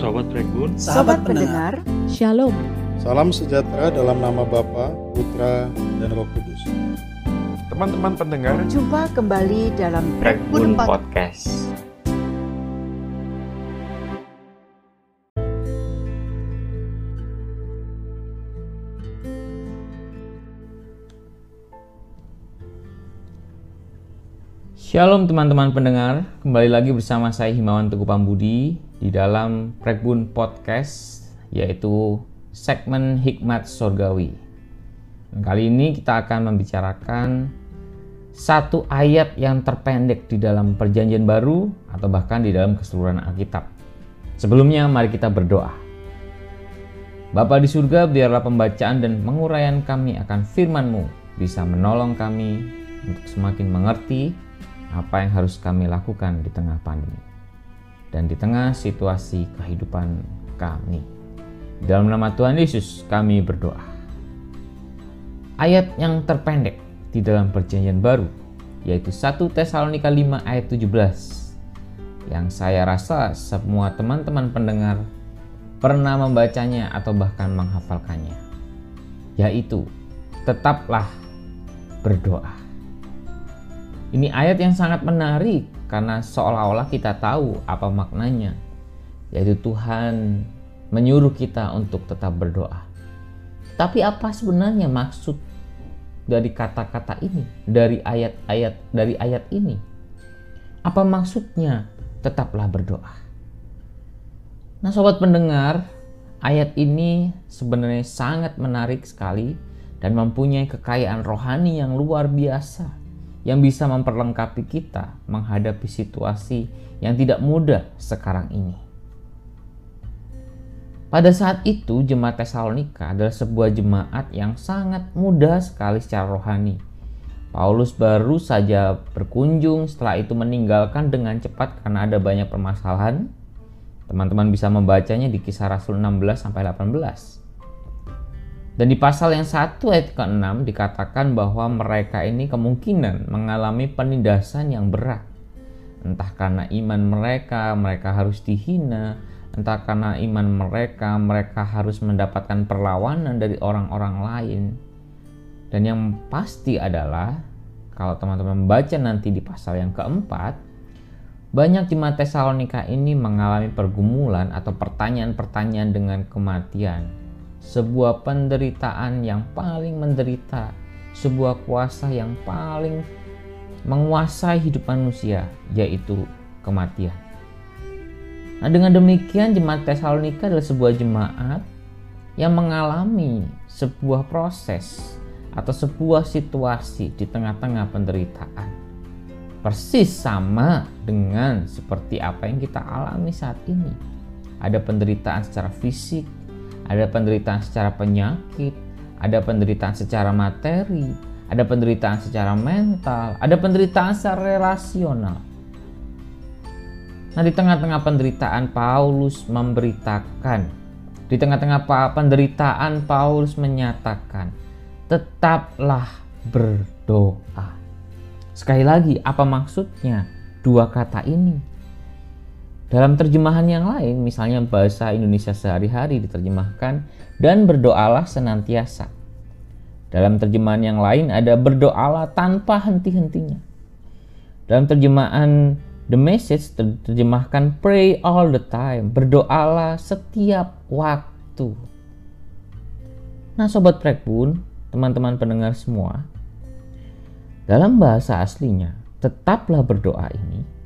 Sobat Regun, Sobat pendengar, Shalom. Salam sejahtera dalam nama Bapa, Putra, dan Roh Kudus. teman-teman pendengar, jumpa kembali dalam Pod- Podcast. Shalom teman-teman pendengar, kembali lagi bersama saya Himawan Teguh Pambudi di dalam Rekbun Podcast yaitu segmen Hikmat Sorgawi. Kali ini kita akan membicarakan satu ayat yang terpendek di dalam perjanjian baru atau bahkan di dalam keseluruhan Alkitab. Sebelumnya mari kita berdoa. Bapa di surga, biarlah pembacaan dan penguraian kami akan firman-Mu bisa menolong kami untuk semakin mengerti apa yang harus kami lakukan di tengah pandemi dan di tengah situasi kehidupan kami. Dalam nama Tuhan Yesus kami berdoa. Ayat yang terpendek di dalam perjanjian baru yaitu 1 Tesalonika 5 ayat 17 yang saya rasa semua teman-teman pendengar pernah membacanya atau bahkan menghafalkannya yaitu tetaplah berdoa. Ini ayat yang sangat menarik karena seolah-olah kita tahu apa maknanya yaitu Tuhan menyuruh kita untuk tetap berdoa. Tapi apa sebenarnya maksud dari kata-kata ini, dari ayat-ayat dari ayat ini? Apa maksudnya tetaplah berdoa? Nah, sobat pendengar, ayat ini sebenarnya sangat menarik sekali dan mempunyai kekayaan rohani yang luar biasa yang bisa memperlengkapi kita menghadapi situasi yang tidak mudah sekarang ini. Pada saat itu, jemaat Tesalonika adalah sebuah jemaat yang sangat mudah sekali secara rohani. Paulus baru saja berkunjung, setelah itu meninggalkan dengan cepat karena ada banyak permasalahan. Teman-teman bisa membacanya di kisah Rasul 16 sampai 18. Dan di pasal yang 1 ayat ke-6 dikatakan bahwa mereka ini kemungkinan mengalami penindasan yang berat. Entah karena iman mereka, mereka harus dihina, entah karena iman mereka, mereka harus mendapatkan perlawanan dari orang-orang lain. Dan yang pasti adalah kalau teman-teman membaca nanti di pasal yang keempat, banyak jemaat Tesalonika ini mengalami pergumulan atau pertanyaan-pertanyaan dengan kematian. Sebuah penderitaan yang paling menderita, sebuah kuasa yang paling menguasai hidup manusia, yaitu kematian. Nah, dengan demikian jemaat Tesalonika adalah sebuah jemaat yang mengalami sebuah proses atau sebuah situasi di tengah-tengah penderitaan. Persis sama dengan seperti apa yang kita alami saat ini. Ada penderitaan secara fisik, ada penderitaan secara penyakit, ada penderitaan secara materi, ada penderitaan secara mental, ada penderitaan secara relasional. Nah, di tengah-tengah penderitaan Paulus memberitakan, di tengah-tengah penderitaan Paulus menyatakan, tetaplah berdoa. Sekali lagi, apa maksudnya dua kata ini? Dalam terjemahan yang lain, misalnya bahasa Indonesia sehari-hari diterjemahkan dan berdoalah senantiasa. Dalam terjemahan yang lain ada berdoalah tanpa henti-hentinya. Dalam terjemahan The Message terjemahkan pray all the time, berdoalah setiap waktu. Nah, sobat pun, teman-teman pendengar semua, dalam bahasa aslinya, tetaplah berdoa ini.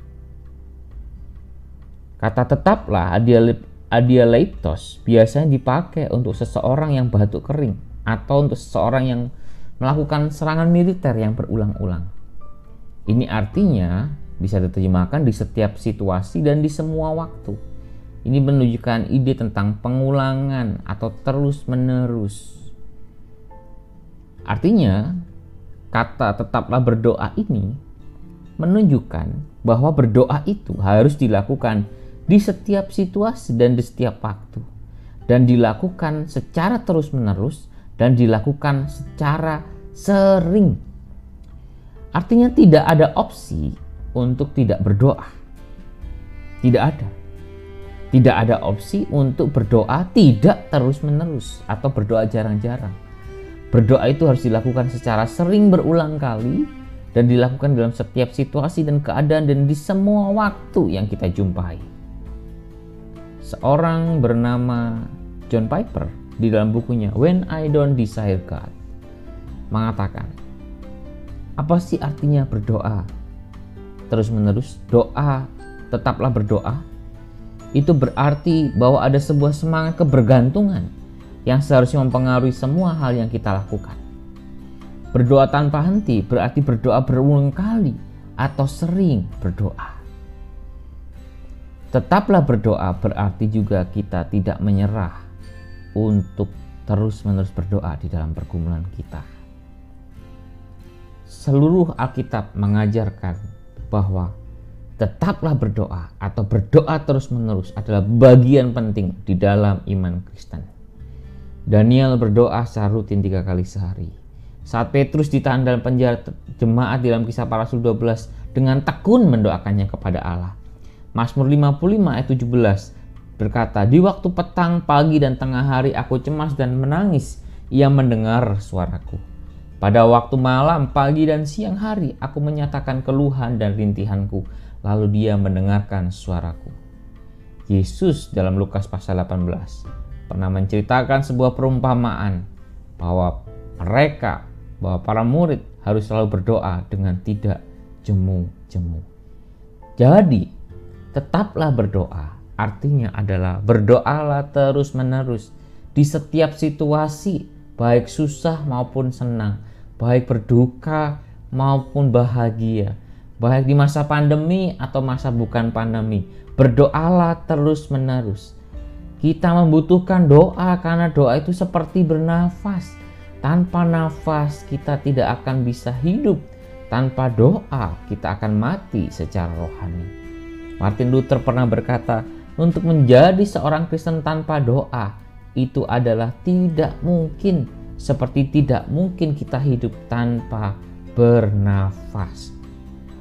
Kata tetaplah adialeitos biasanya dipakai untuk seseorang yang batuk kering atau untuk seseorang yang melakukan serangan militer yang berulang-ulang. Ini artinya bisa diterjemahkan di setiap situasi dan di semua waktu. Ini menunjukkan ide tentang pengulangan atau terus-menerus. Artinya, kata tetaplah berdoa ini menunjukkan bahwa berdoa itu harus dilakukan di setiap situasi dan di setiap waktu dan dilakukan secara terus-menerus dan dilakukan secara sering. Artinya tidak ada opsi untuk tidak berdoa. Tidak ada. Tidak ada opsi untuk berdoa tidak terus-menerus atau berdoa jarang-jarang. Berdoa itu harus dilakukan secara sering berulang kali dan dilakukan dalam setiap situasi dan keadaan dan di semua waktu yang kita jumpai. Seorang bernama John Piper di dalam bukunya When I Don't Desire God mengatakan, apa sih artinya berdoa? Terus-menerus doa, tetaplah berdoa. Itu berarti bahwa ada sebuah semangat kebergantungan yang seharusnya mempengaruhi semua hal yang kita lakukan. Berdoa tanpa henti berarti berdoa berulang kali atau sering berdoa. Tetaplah berdoa berarti juga kita tidak menyerah untuk terus-menerus berdoa di dalam pergumulan kita. Seluruh Alkitab mengajarkan bahwa tetaplah berdoa atau berdoa terus-menerus adalah bagian penting di dalam iman Kristen. Daniel berdoa secara rutin tiga kali sehari. Saat Petrus ditahan dalam penjara jemaat dalam kisah para rasul 12 dengan tekun mendoakannya kepada Allah. Mazmur 55 ayat 17 berkata, Di waktu petang, pagi, dan tengah hari aku cemas dan menangis, ia mendengar suaraku. Pada waktu malam, pagi, dan siang hari aku menyatakan keluhan dan rintihanku, lalu dia mendengarkan suaraku. Yesus dalam Lukas pasal 18 pernah menceritakan sebuah perumpamaan bahwa mereka, bahwa para murid harus selalu berdoa dengan tidak jemu-jemu. Jadi, tetaplah berdoa. Artinya adalah berdoalah terus-menerus di setiap situasi, baik susah maupun senang, baik berduka maupun bahagia, baik di masa pandemi atau masa bukan pandemi. Berdoalah terus-menerus kita membutuhkan doa karena doa itu seperti bernafas. Tanpa nafas kita tidak akan bisa hidup. Tanpa doa kita akan mati secara rohani. Martin Luther pernah berkata, untuk menjadi seorang Kristen tanpa doa itu adalah tidak mungkin seperti tidak mungkin kita hidup tanpa bernafas.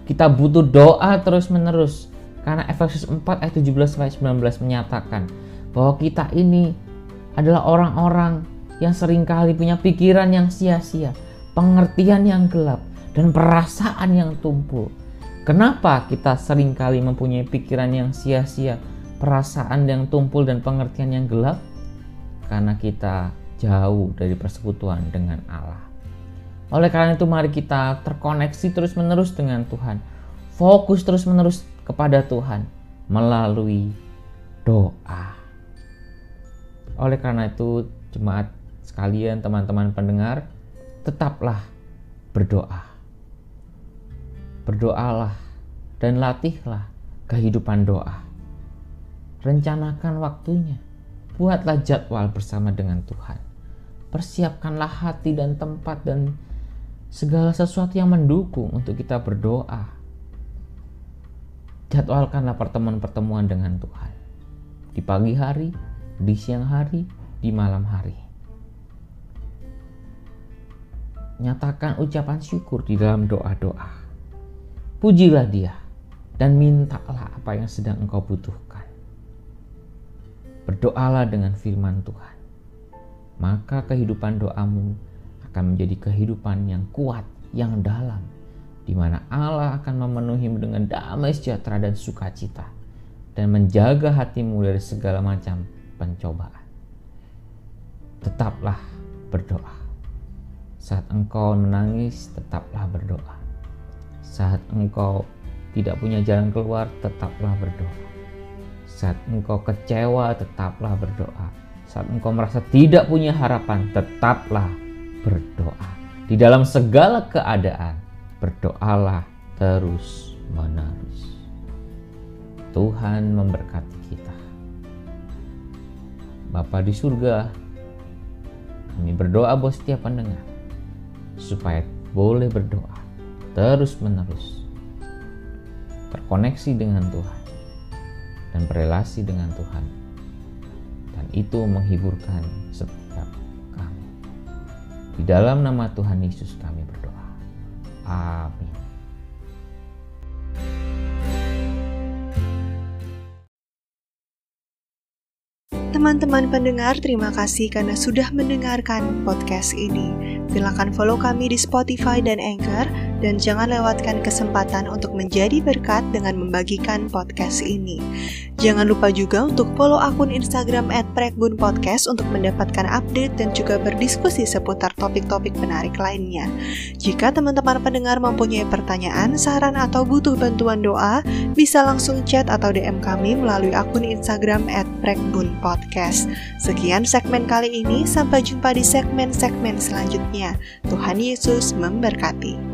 Kita butuh doa terus-menerus karena Efesus 4 ayat 17 sampai 19 menyatakan bahwa kita ini adalah orang-orang yang sering kali punya pikiran yang sia-sia, pengertian yang gelap, dan perasaan yang tumpul. Kenapa kita sering kali mempunyai pikiran yang sia-sia, perasaan yang tumpul, dan pengertian yang gelap? Karena kita jauh dari persekutuan dengan Allah. Oleh karena itu mari kita terkoneksi terus-menerus dengan Tuhan. Fokus terus-menerus kepada Tuhan melalui doa. Oleh karena itu, jemaat sekalian, teman-teman pendengar, tetaplah berdoa. Berdoalah dan latihlah kehidupan doa. Rencanakan waktunya. Buatlah jadwal bersama dengan Tuhan. Persiapkanlah hati dan tempat dan segala sesuatu yang mendukung untuk kita berdoa. Jadwalkanlah pertemuan-pertemuan dengan Tuhan. Di pagi hari, di siang hari, di malam hari. Nyatakan ucapan syukur di dalam doa-doa. Pujilah Dia dan mintalah apa yang sedang engkau butuhkan. Berdoalah dengan firman Tuhan, maka kehidupan doamu akan menjadi kehidupan yang kuat, yang dalam, di mana Allah akan memenuhimu dengan damai sejahtera dan sukacita, dan menjaga hatimu dari segala macam pencobaan. Tetaplah berdoa. Saat engkau menangis, tetaplah berdoa. Saat engkau tidak punya jalan keluar, tetaplah berdoa. Saat engkau kecewa, tetaplah berdoa. Saat engkau merasa tidak punya harapan, tetaplah berdoa. Di dalam segala keadaan, berdoalah terus-menerus. Tuhan memberkati kita. Bapa di surga, kami berdoa buat setiap pendengar supaya boleh berdoa terus menerus terkoneksi dengan Tuhan dan berelasi dengan Tuhan. Dan itu menghiburkan setiap kami. Di dalam nama Tuhan Yesus kami berdoa. Amin. Teman-teman pendengar, terima kasih karena sudah mendengarkan podcast ini. Silakan follow kami di Spotify dan Anchor, dan jangan lewatkan kesempatan untuk menjadi berkat dengan membagikan podcast ini. Jangan lupa juga untuk follow akun Instagram @prekbunpodcast untuk mendapatkan update dan juga berdiskusi seputar topik-topik menarik lainnya. Jika teman-teman pendengar mempunyai pertanyaan, saran, atau butuh bantuan doa, bisa langsung chat atau DM kami melalui akun Instagram @prekbunpodcast podcast. Sekian segmen kali ini, sampai jumpa di segmen-segmen selanjutnya. Tuhan Yesus memberkati.